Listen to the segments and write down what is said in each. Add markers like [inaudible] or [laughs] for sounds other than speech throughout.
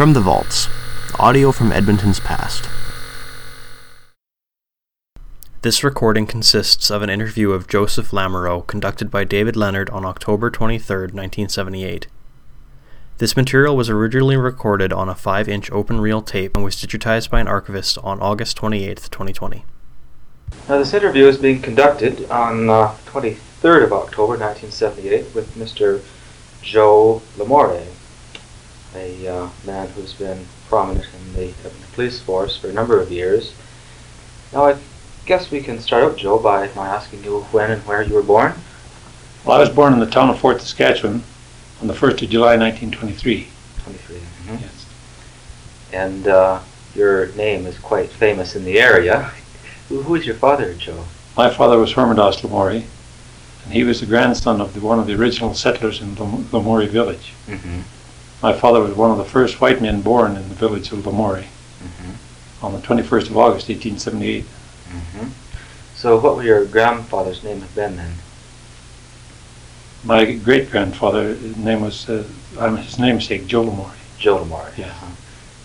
From the Vaults Audio from Edmonton's Past. This recording consists of an interview of Joseph Lamoureux conducted by David Leonard on October 23, 1978. This material was originally recorded on a 5 inch open reel tape and was digitized by an archivist on August 28, 2020. Now, this interview is being conducted on uh, 23rd of October 1978 with Mr. Joe Lamoureux, a uh, man who's been prominent in the police force for a number of years. Now, I guess we can start out, Joe, by my asking you when and where you were born. Well, I was born in the town of Fort Saskatchewan on the 1st of July 1923. 23. Mm-hmm. Yes. And uh, your name is quite famous in the area. Who, who is your father, Joe? My father was Hermandas Lamoureux, and he was the grandson of the, one of the original settlers in Lamoureux village. Mm-hmm. My father was one of the first white men born in the village of Lamoureux mm-hmm. on the 21st of August, 1878. Mm-hmm. So, what would your grandfather's name have been then? My great grandfather, his name was uh, I'm his namesake, Joe Lamoureux. Joe Lamoureux. Yeah. Uh-huh.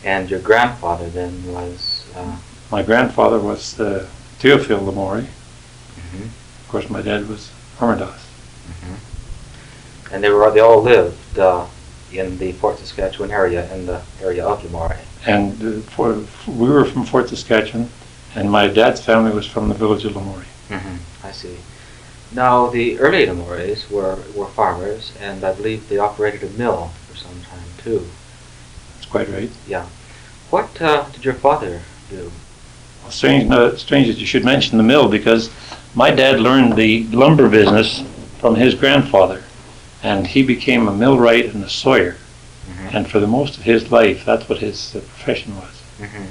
And your grandfather then was. Uh, my grandfather was uh, Theophile Lamoureux. Mm-hmm. Of course, my dad was Hermandas. Mm-hmm. And they were they all lived uh, in the Fort Saskatchewan area, in the area of Lamoureux. And uh, for, we were from Fort Saskatchewan, and my dad's family was from the village of Lamoureux. Mm-hmm. I see. Now, the early Lamores were, were farmers, and I believe they operated a mill for some time too. That's quite right. Yeah. What uh, did your father do? Well, strange, uh, strange that you should mention the mill because my dad learned the lumber business from his grandfather, and he became a millwright and a sawyer. Mm-hmm. And for the most of his life, that's what his uh, profession was. Mm-hmm.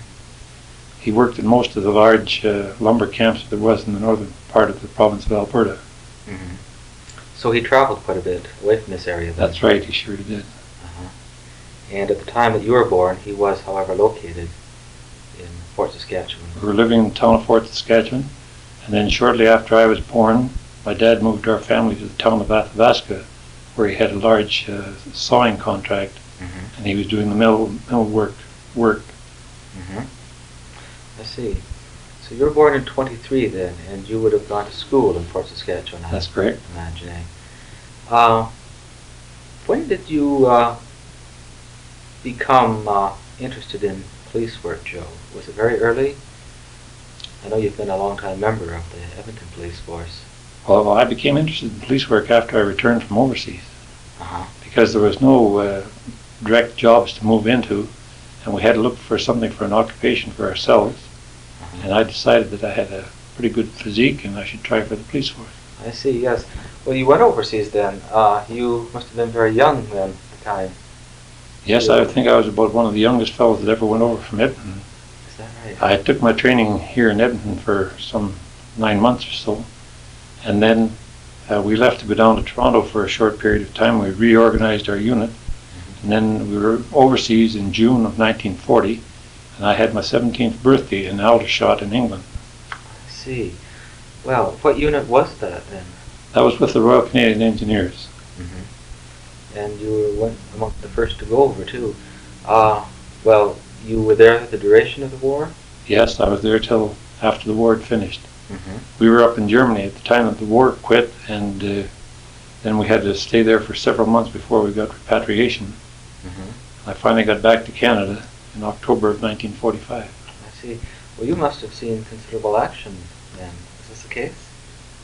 He worked in most of the large uh, lumber camps that there was in the northern part of the province of Alberta. Mm-hmm. So he traveled quite a bit away from this area. Then. That's right, he sure did. Uh-huh. And at the time that you were born, he was, however, located in Fort Saskatchewan. We were living in the town of Fort Saskatchewan, and then shortly after I was born, my dad moved our family to the town of Athabasca, where he had a large uh, sawing contract, mm-hmm. and he was doing the mill mill work work. Mm-hmm. I see. So you were born in 23 then, and you would have gone to school in Fort Saskatchewan. That's correct. Imagining. Uh, when did you uh, become uh, interested in police work, Joe? Was it very early? I know you've been a long time member of the Edmonton Police Force. Well, I became interested in police work after I returned from overseas uh-huh. because there was no uh, direct jobs to move into, and we had to look for something for an occupation for ourselves and I decided that I had a pretty good physique and I should try for the police force. I see, yes. Well, you went overseas then. Uh, you must have been very young then at the time. Yes, I think I was about one of the youngest fellows that ever went over from Edmonton. Is that right? I took my training here in Edmonton for some nine months or so, and then uh, we left to go down to Toronto for a short period of time. We reorganized our unit, and then we were overseas in June of 1940 and I had my 17th birthday in Aldershot in England. I see. Well, what unit was that then? That was with the Royal Canadian Engineers. Mm-hmm. And you were one among the first to go over too. Uh, well, you were there the duration of the war? Yes, I was there till after the war had finished. Mm-hmm. We were up in Germany at the time that the war quit, and uh, then we had to stay there for several months before we got repatriation. Mm-hmm. I finally got back to Canada in October of 1945. I see. Well, you must have seen considerable action then. Is this the case?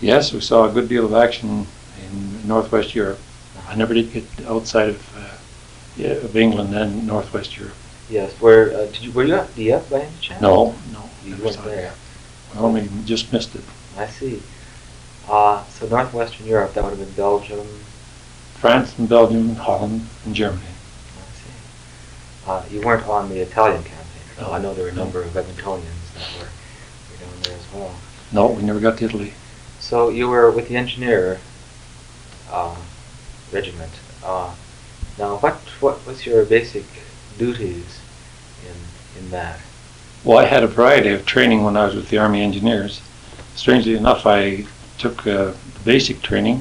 Yes, we saw a good deal of action in Northwest Europe. I never did get outside of, uh, yeah, of England and Northwest Europe. Yes. Where uh, did you? Were you at Dieppe by any chance? No, no. You weren't there. Well, we just missed it. I see. Uh, so northwestern Europe, that would have been Belgium. France and Belgium, Holland and Germany. I see. Uh, you weren't on the Italian campaign. No. I know there were a number of Edmontonians that were, were down there as well. No, we never got to Italy. So you were with the engineer uh, regiment. Uh, now, what what was your basic duties in in that? Well, I had a variety of training when I was with the Army Engineers. Strangely enough, I took uh, basic training,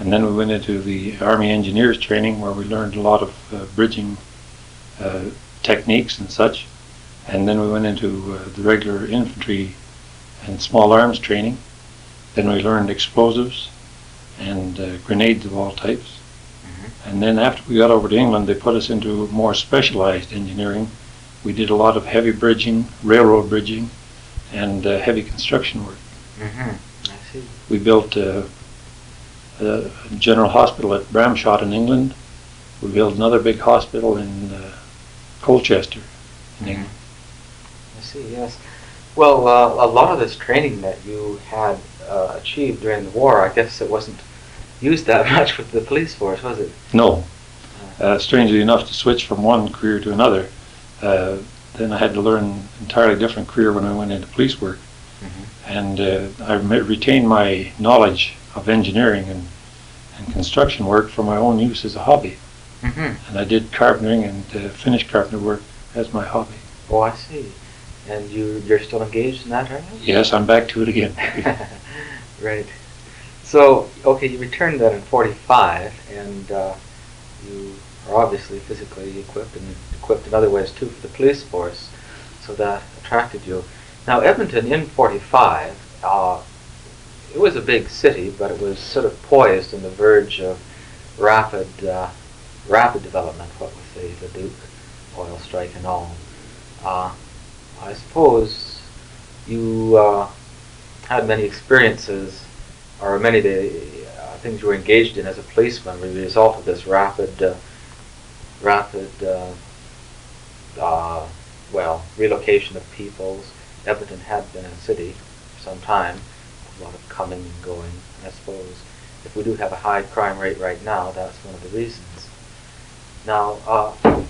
and then we went into the Army Engineers training where we learned a lot of uh, bridging uh, techniques and such. And then we went into uh, the regular infantry and small arms training. Then we learned explosives and uh, grenades of all types. Mm-hmm. And then after we got over to England, they put us into more specialized engineering. We did a lot of heavy bridging, railroad bridging, and uh, heavy construction work. Mm-hmm. I see. We built uh, a general hospital at Bramshott in England. We built another big hospital in uh, Colchester in England. I see. Yes. Well, uh, a lot of this training that you had uh, achieved during the war, I guess it wasn't used that [laughs] much with the police force, was it? No. Uh, strangely enough, to switch from one career to another, uh, then I had to learn an entirely different career when I went into police work. Mm-hmm. And uh, I re- retained my knowledge of engineering and, and construction work for my own use as a hobby. Mm-hmm. And I did carpentering and uh, finished carpenter work as my hobby. Oh, I see. And you you're still engaged in that, you? Yes, I'm back to it again. [laughs] right. So, okay, you returned then in 45, and uh, you are obviously physically equipped and equipped in other ways too for the police force, so that attracted you. Now, Edmonton in 45, uh, it was a big city, but it was sort of poised on the verge of rapid, uh, rapid development, what with the, the Leduc oil strike and all. Uh, I suppose you uh, had many experiences, or many the uh, things you were engaged in as a policeman, were the result of this rapid, uh, rapid, uh, uh, well, relocation of peoples. Edmonton had been a city for some time, a lot of coming and going. I suppose if we do have a high crime rate right now, that's one of the reasons. Now, uh,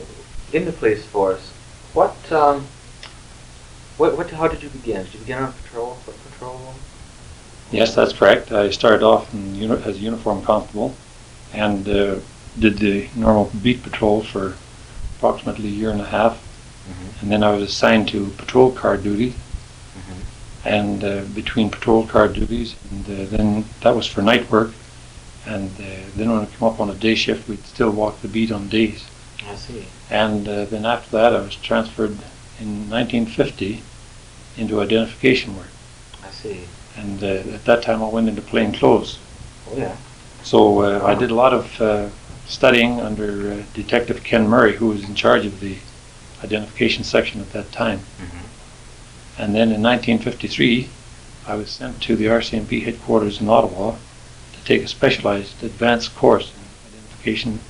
in the police force, what, um, what, what, how did you begin? Did you begin on patrol, foot patrol? Yes, that's correct. I started off uni- as a uniform constable and uh, did the normal beat patrol for approximately a year and a half. Mm-hmm. And then I was assigned to patrol car duty. Mm-hmm. And uh, between patrol car duties, and uh, then that was for night work. And uh, then when I come up on a day shift, we'd still walk the beat on days. I see. And uh, then after that, I was transferred in 1950 into identification work. I see. And uh, at that time, I went into plain clothes. Oh yeah. So uh, I did a lot of uh, studying under uh, Detective Ken Murray, who was in charge of the identification section at that time. Mm-hmm. And then in 1953, I was sent to the RCMP headquarters in Ottawa to take a specialized advanced course in identification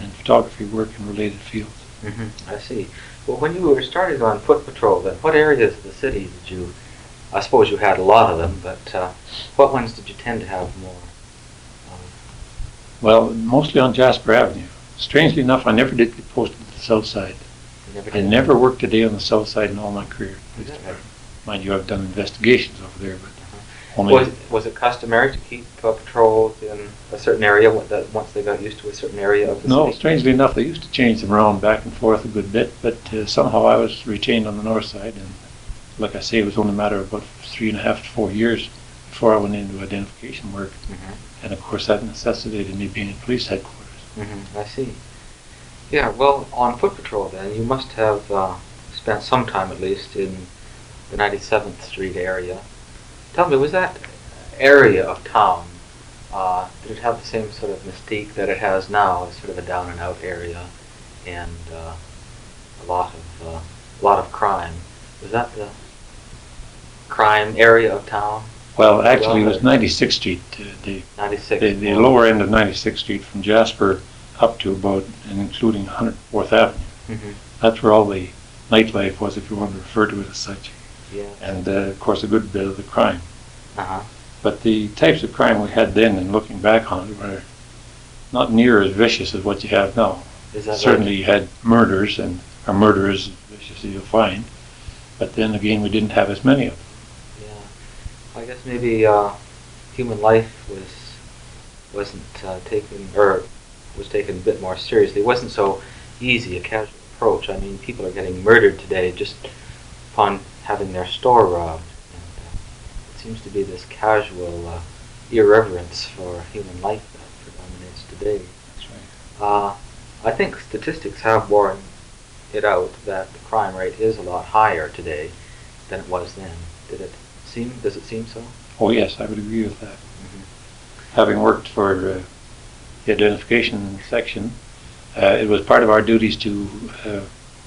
and photography work in related fields. Mm-hmm. I see. Well, when you were started on foot patrol, then what areas of the city did you? I suppose you had a lot of them, but uh, what ones did you tend to have more? Well, mostly on Jasper Avenue. Strangely enough, I never did get posted to the south side. never I never worked a day on the south side in all my career. Right? Mind you, I've done investigations over there, but Uh-huh. only Was, was it customary to keep uh, patrols in a certain area once they got used to a certain area of the No, city? strangely enough, they used to change them around back and forth a good bit, but uh, somehow I was retained on the north side, and like I say, it was only a matter of about three and a half to four years before I went into identification work, Mm-hmm. And of course that necessitated me being at police headquarters. Mm-hmm. I see. Yeah, well, on foot patrol then, you must have uh, spent some time at least in the 97th Street area. Tell me, was that area of town, uh, did it have the same sort of mystique that it has now, as sort of a down and out area, and uh, a lot of uh, a lot of crime? Was that the crime area of town? Well, actually, it was 96th Street, uh, the, 96. the, the lower end of 96th Street from Jasper up to about and including 104th Avenue. hmm That's where all the nightlife was, if you want to refer to it as such, Yeah. and uh, of course a good bit of the crime. Uh huh. But the types of crime we had then, and looking back on it, were not near as vicious as what you have now. Is that right? Certainly, you had murders, and or murderers as vicious as you'll find. But then again, we didn't have as many of them. I guess maybe uh, human life was wasn't uh, taken or was taken a bit more seriously. It wasn't so easy a casual approach. I mean, people are getting murdered today just upon having their store robbed. And, uh, it seems to be this casual uh, irreverence for human life that predominates today. That's right. Uh, I think statistics have borne it out that the crime rate is a lot higher today than it was then. Did it seem? Does it seem so? Oh, yes, I would agree with that. Mm-hmm. Having worked for uh, the identification section, uh, it was part of our duties to uh,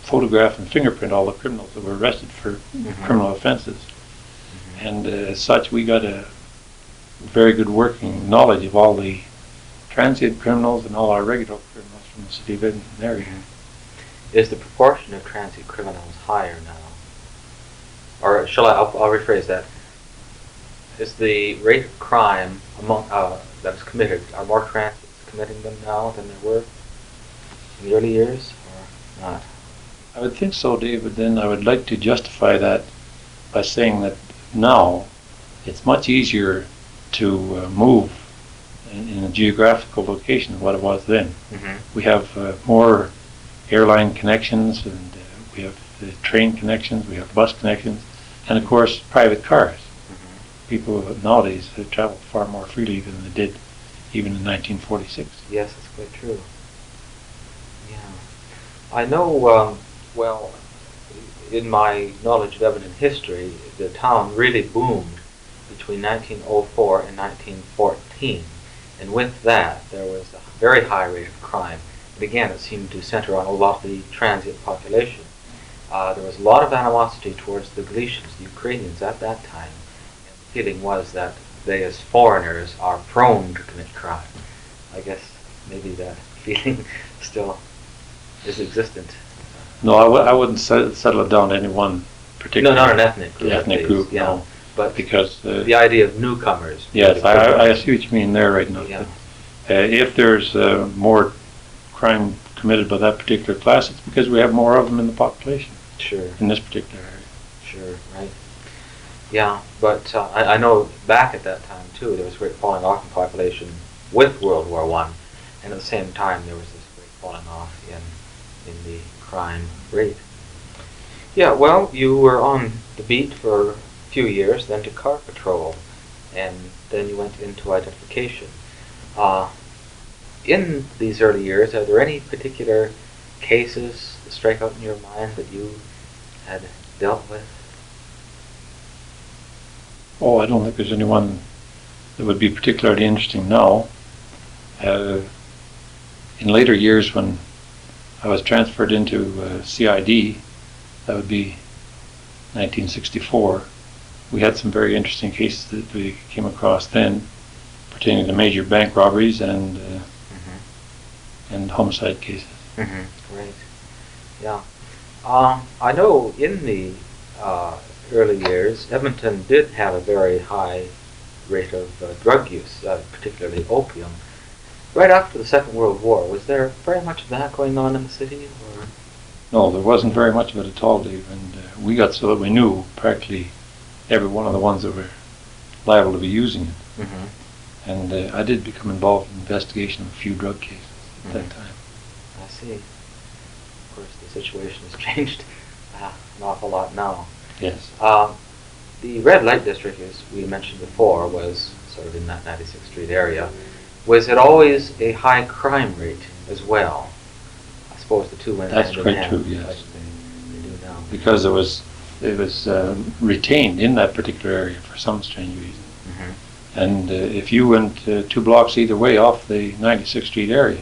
photograph and fingerprint all the criminals that were arrested for Mhm. criminal offenses. Mhm. And uh, as such, we got a very good working knowledge of all the transient criminals and all our regular criminals from the city of Edmonton area. Is the proportion of transient criminals higher now? Or shall I? I'll, I'll rephrase that. Is the rate of crime among uh, that is committed are more transits committing them now than there were in the early years, or not? I would think so, David. Then I would like to justify that by saying that now it's much easier to uh, move in, in a geographical location than what it was then. Mm-hmm. We have uh, more airline connections and uh, we have uh, train connections, we have bus connections, and of course private cars. People nowadays travel far more freely than they did even in 1946. Yes, that's quite true. Yeah, I know. Um, well, in my knowledge of Edmonton history, the town really boomed between 1904 and 1914, and with that, there was a very high rate of crime. And again, it seemed to center on a lot of the transient population. Uh, there was a lot of animosity towards the Galicians, the Ukrainians, at that time. The feeling was that they, as foreigners, are prone to commit crime. I guess maybe that [laughs] feeling still is existent. No, I w- I wouldn't set, settle it down to any one particular No, not an ethnic group. ethnic group, yeah. no. But because uh, the idea of newcomers. yes, I, I I see what you mean there right now. Yeah. Uh, if there's uh, more crime committed by that particular class, it's because we have more of them in the population Sure, in this particular area. sure, right. Yeah, but uh, I, I know back at that time too, there was a great falling off in population with World War One, and at the same time there was this great falling off in in the crime rate. Yeah, well, you were on the beat for a few years, then to car patrol, and then you went into identification. Uh, in these early years, are there any particular cases that strike out in your mind that you had dealt with? Oh, I don't think there's anyone that would be particularly interesting now. Uh, in later years, when I was transferred into uh, CID, that would be 1964, we had some very interesting cases that we came across then pertaining to major bank robberies and, uh, Mm-hmm. and homicide cases. Mm-hmm. Great. Yeah. Um, I know in the uh, early years, Edmonton did have a very high rate of uh, drug use, uh, particularly opium. Right after the Second World War, was there very much of that going on in the city? Or No, there wasn't very much of it at all, Dave, and uh, we got so that we knew practically every one of the ones that were liable to be using it. mm-hmm. And uh, I did become involved in investigation of a few drug cases at that Mhm. time. I see. Of course, the situation has [laughs] changed uh, an awful lot now. Yes. Um, the red light district, as we mentioned before, was sort of in that 96th Street area. Was it always a high crime rate as well? I suppose the two went That's hand quite true, yes. like they, they do now. Because it was it was uh, retained in that particular area for some strange reason. Mm-hmm. And uh, if you went uh, two blocks either way off the 96th Street area,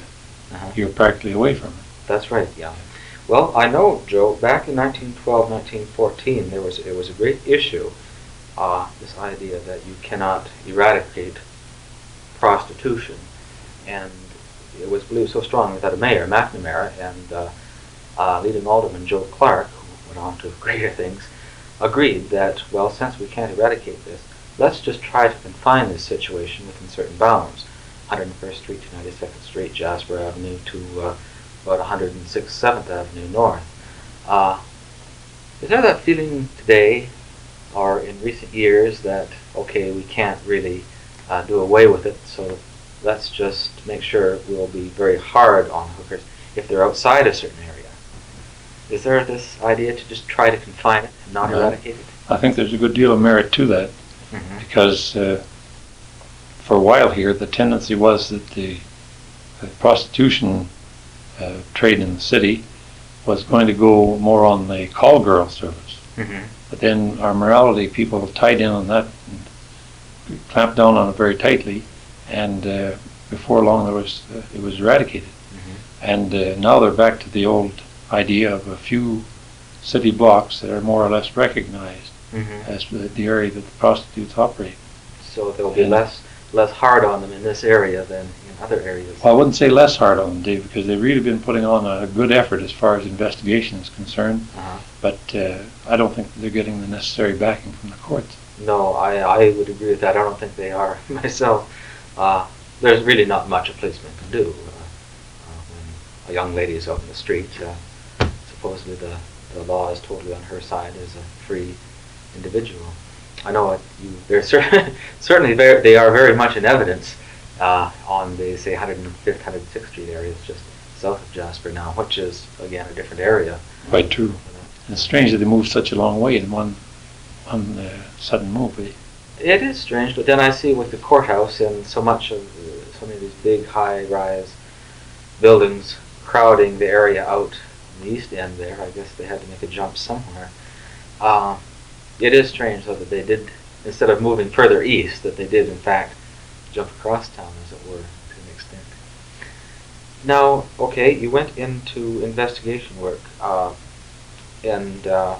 Uh-huh. you were practically away from it. That's right. Yeah. Well, I know, Joe. Back in 1912, 1914, there was it was a great issue. Uh, this idea that you cannot eradicate prostitution, and it was believed so strongly that a mayor, McNamara, and uh, uh, leading alderman Joe Clarke, who went on to [laughs] greater things, agreed that well, since we can't eradicate this, let's just try to confine this situation within certain bounds. 101st Street to 92nd Street, Jasper Avenue to uh, about 106th 7th Avenue North. Uh, is there that feeling today or in recent years that, okay, we can't really uh, do away with it, so let's just make sure we'll be very hard on hookers if they're outside a certain area? Is there this idea to just try to confine it and not eradicate it? I think there's a good deal of merit to that Mm-hmm. because uh, for a while here the tendency was that the, the prostitution uh, trade in the city was going to go more on the call girl service. Mm-hmm. But then our morality people tied in on that and clamped down on it very tightly, and uh, before long there was uh, it was eradicated. Mm-hmm. And uh, now they're back to the old idea of a few city blocks that are more or less recognized Mm-hmm. as the, the area that the prostitutes operate. So there'll be And- less less hard on them in this area than other areas. Well, I wouldn't say less hard on them, Dave, because they've really been putting on a good effort as far as investigation is concerned. Uh-huh. But uh, I don't think they're getting the necessary backing from the courts. No, I, I would agree with that. I don't think they are [laughs] myself. Uh, there's really not much a policeman can do. Uh, uh, when a young lady is out in the street, uh, supposedly the, the law is totally on her side as a free individual. I know it, you, they're [laughs] cer- certainly very, they are very much in evidence uh, on the say 105th, 106th Street areas just south of Jasper now, which is again a different area. Quite true. And it's strange that they moved such a long way in one, one uh, sudden move. eh? It is strange, but then I see with the courthouse and so much of uh, so many of these big high-rise buildings crowding the area out in the east end there. I guess they had to make a jump somewhere. Uh, it is strange though that they did, instead of moving further east, that they did in fact jump across town, as it were, to an extent. Now, okay, you went into investigation work, uh, and uh,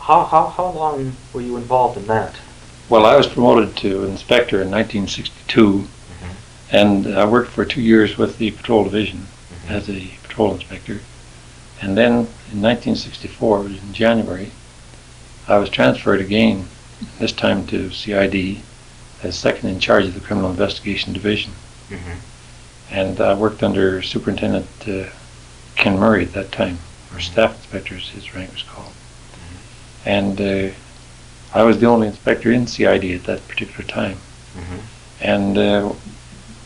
how, how, how long were you involved in that? Well, I was promoted to inspector in 1962, and I worked for two years with the patrol division as a patrol inspector. And then in 1964, in January, I was transferred again, this time to CID, as second in charge of the criminal investigation division. Mm-hmm. And I worked under Superintendent uh, Ken Murray at that time, or staff inspector as his rank was called. And uh, I was the only inspector in CID at that particular time. Mm-hmm. And uh,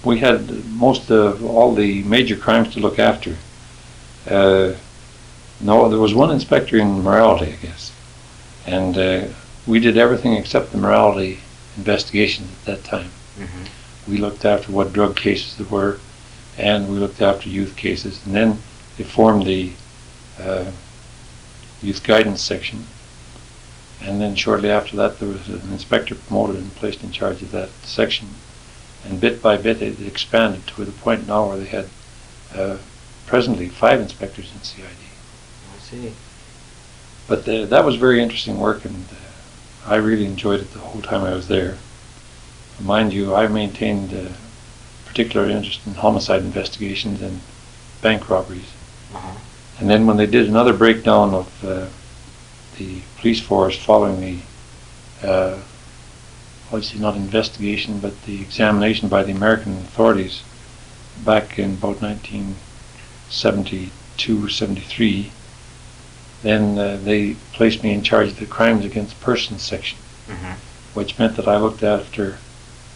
we had most of all the major crimes to look after. Uh, no, there was one inspector in morality, I guess. And uh, we did everything except the morality investigations at that time. Mm-hmm. We looked after what drug cases there were, and we looked after youth cases. And then they formed the uh, youth guidance section. And then shortly after that, there was an inspector promoted and placed in charge of that section. And bit by bit, it expanded to the point now where they had uh, presently five inspectors in CID. I see. But uh, that was very interesting work, and uh, I really enjoyed it the whole time I was there. Mind you, I maintained uh, particular interest in homicide investigations and bank robberies. Uh-huh. And then when they did another breakdown of uh, the police force following the, uh, obviously not investigation, but the examination by the American authorities back in about 1972, 73, then uh, they placed me in charge of the crimes against persons section, Mm-hmm. which meant that I looked after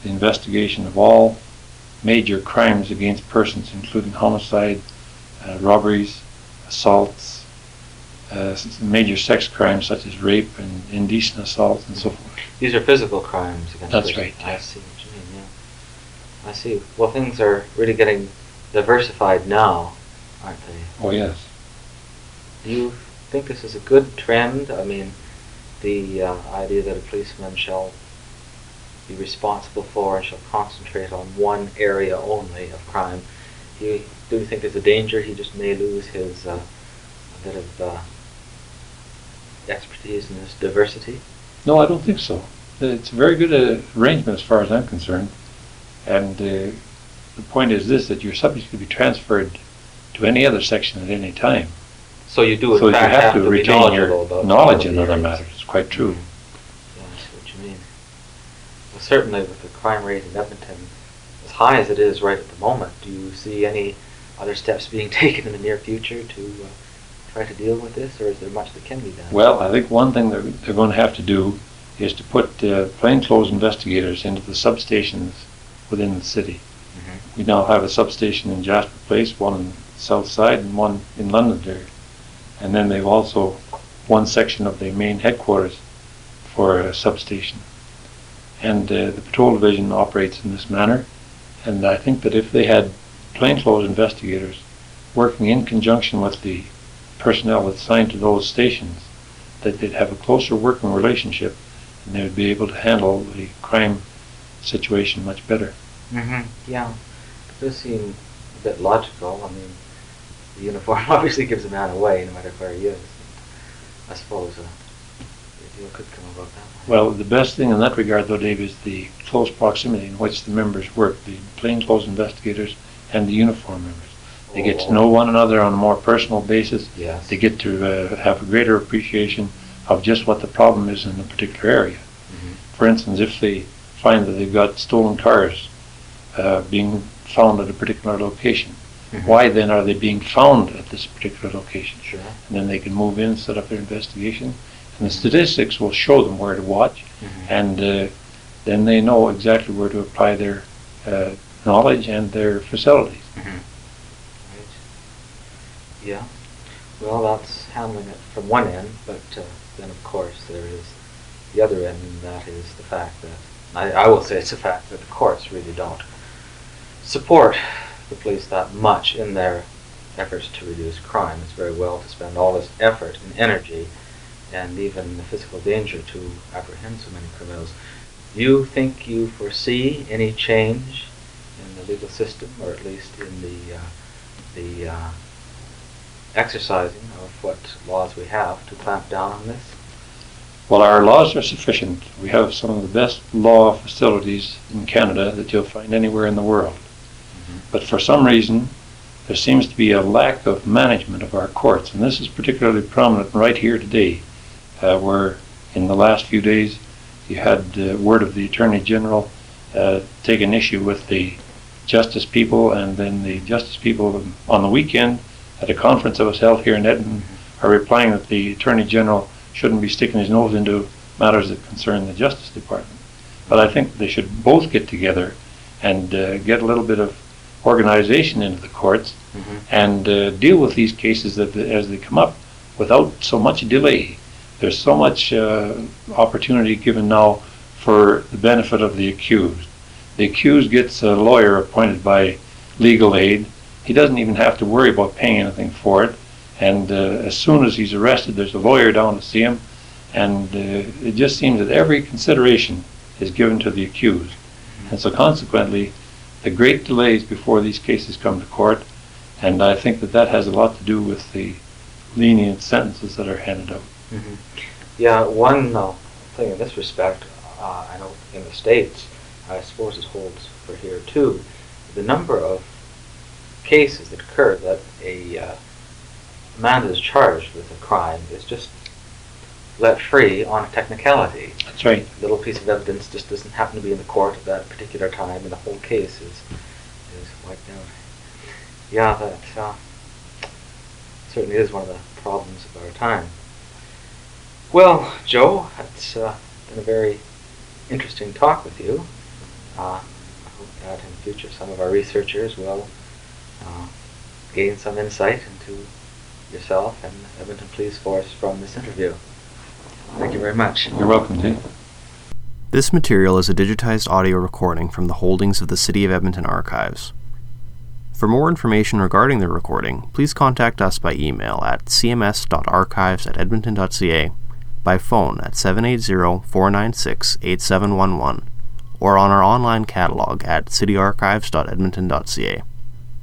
the investigation of all major crimes against persons, including homicide, uh, robberies, assaults, uh, major sex crimes such as rape and indecent assault and so forth. These are physical crimes against That's persons. right, I see what you mean, yeah. I see. Well, things are really getting diversified now, aren't they? Oh yes. Do you think this is a good trend? I mean, the uh, idea that a policeman shall be responsible for and shall concentrate on one area only of crime. Do you, do think there's a danger he just may lose his uh, bit of uh, expertise in this diversity? No, I don't think so. It's a very good uh, arrangement as far as I'm concerned. And uh, the point is this, that your subject could be transferred to any other section at any time. So you do in so you fact have to be retain knowledgeable your about knowledge in other matters. It's quite true. Yeah, I see what you mean. Well, certainly with the crime rate in Edmonton as high as it is right at the moment, do you see any other steps being [laughs] taken in the near future to uh, try to deal with this, or is there much that can be done? Well, I think one thing they're, they're going to have to do is to put uh, plainclothes investigators into the substations within the city. Mhm. We now have a substation in Jasper Place, one in the south side and one in Londonderry. And then they've also one section of the main headquarters for a substation. And uh, the patrol division operates in this manner. And I think that if they had plainclothes investigators working in conjunction with the personnel assigned to those stations, that they'd have a closer working relationship and they would be able to handle the crime situation much better. Mm-hmm. Yeah, it does seem a bit logical. I mean, the uniform [laughs] obviously gives a man away no matter where he is. I suppose a deal could come about that way. Well, the best thing in that regard, though, Dave, is the close proximity in which the members work, the plainclothes investigators and the uniform members. They get to know one another on a more personal basis. Yes. They get to uh, have a greater appreciation of just what the problem is in a particular area. Mhm. For instance, if they find that they've got stolen cars uh, being found at a particular location, Mhm. why then are they being found at this particular location? Sure. And then they can move in, set up their investigation, and the statistics will show them where to watch, Mhm. and uh, then they know exactly where to apply their uh, knowledge and their facilities. Mhm. Right. Yeah. Well, that's handling it from one end, but uh, then of course there is the other end, and that is the fact that I, I will say it's a fact that the courts really don't support the police that much in their efforts to reduce crime. It's very well to spend all this effort and energy and even the physical danger to apprehend so many criminals. Do you think you foresee any change in the legal system, or at least in the uh, the uh, exercising of what laws we have to clamp down on this? Well, our laws are sufficient. We have some of the best law facilities in Canada that you'll find anywhere in the world. But for some reason, there seems to be a lack of management of our courts, and this is particularly prominent right here today, uh, where in the last few days you had uh, word of the Attorney General uh, take an issue with the justice people, and then the justice people on the weekend at a conference that was held here in Edmonton are replying that the Attorney General shouldn't be sticking his nose into matters that concern the Justice Department. But I think they should both get together and uh, get a little bit of organization into the courts Mm-hmm. and uh, deal with these cases that, as they come up without so much delay. There's so much uh, opportunity given now for the benefit of the accused. The accused gets a lawyer appointed by legal aid. He doesn't even have to worry about paying anything for it. And uh, as soon as he's arrested, there's a lawyer down to see him. And uh, it just seems that every consideration is given to the accused. And so consequently, the great delays before these cases come to court, and I think that that has a lot to do with the lenient sentences that are handed out. Mm-hmm. Yeah, one uh, thing in this respect, uh, I know in the States, I suppose it holds for here too, the number of cases that occur that a uh, man is charged with a crime is just let free on a technicality. That's right. A little piece of evidence just doesn't happen to be in the court at that particular time, and the whole case is, is wiped out. Yeah, that uh, certainly is one of the problems of our time. Well, Joe, it's uh, been a very interesting talk with you. Uh, I hope that in future some of our researchers will uh, gain some insight into yourself and Edmonton Police Force from this interview. Thank you very much. You're welcome, Dave. This material is a digitized audio recording from the holdings of the City of Edmonton archives. For more information regarding the recording, please contact us by email at cms.archives at edmonton.ca, by phone at 780-496-8711, or on our online catalog at cityarchives.edmonton.ca.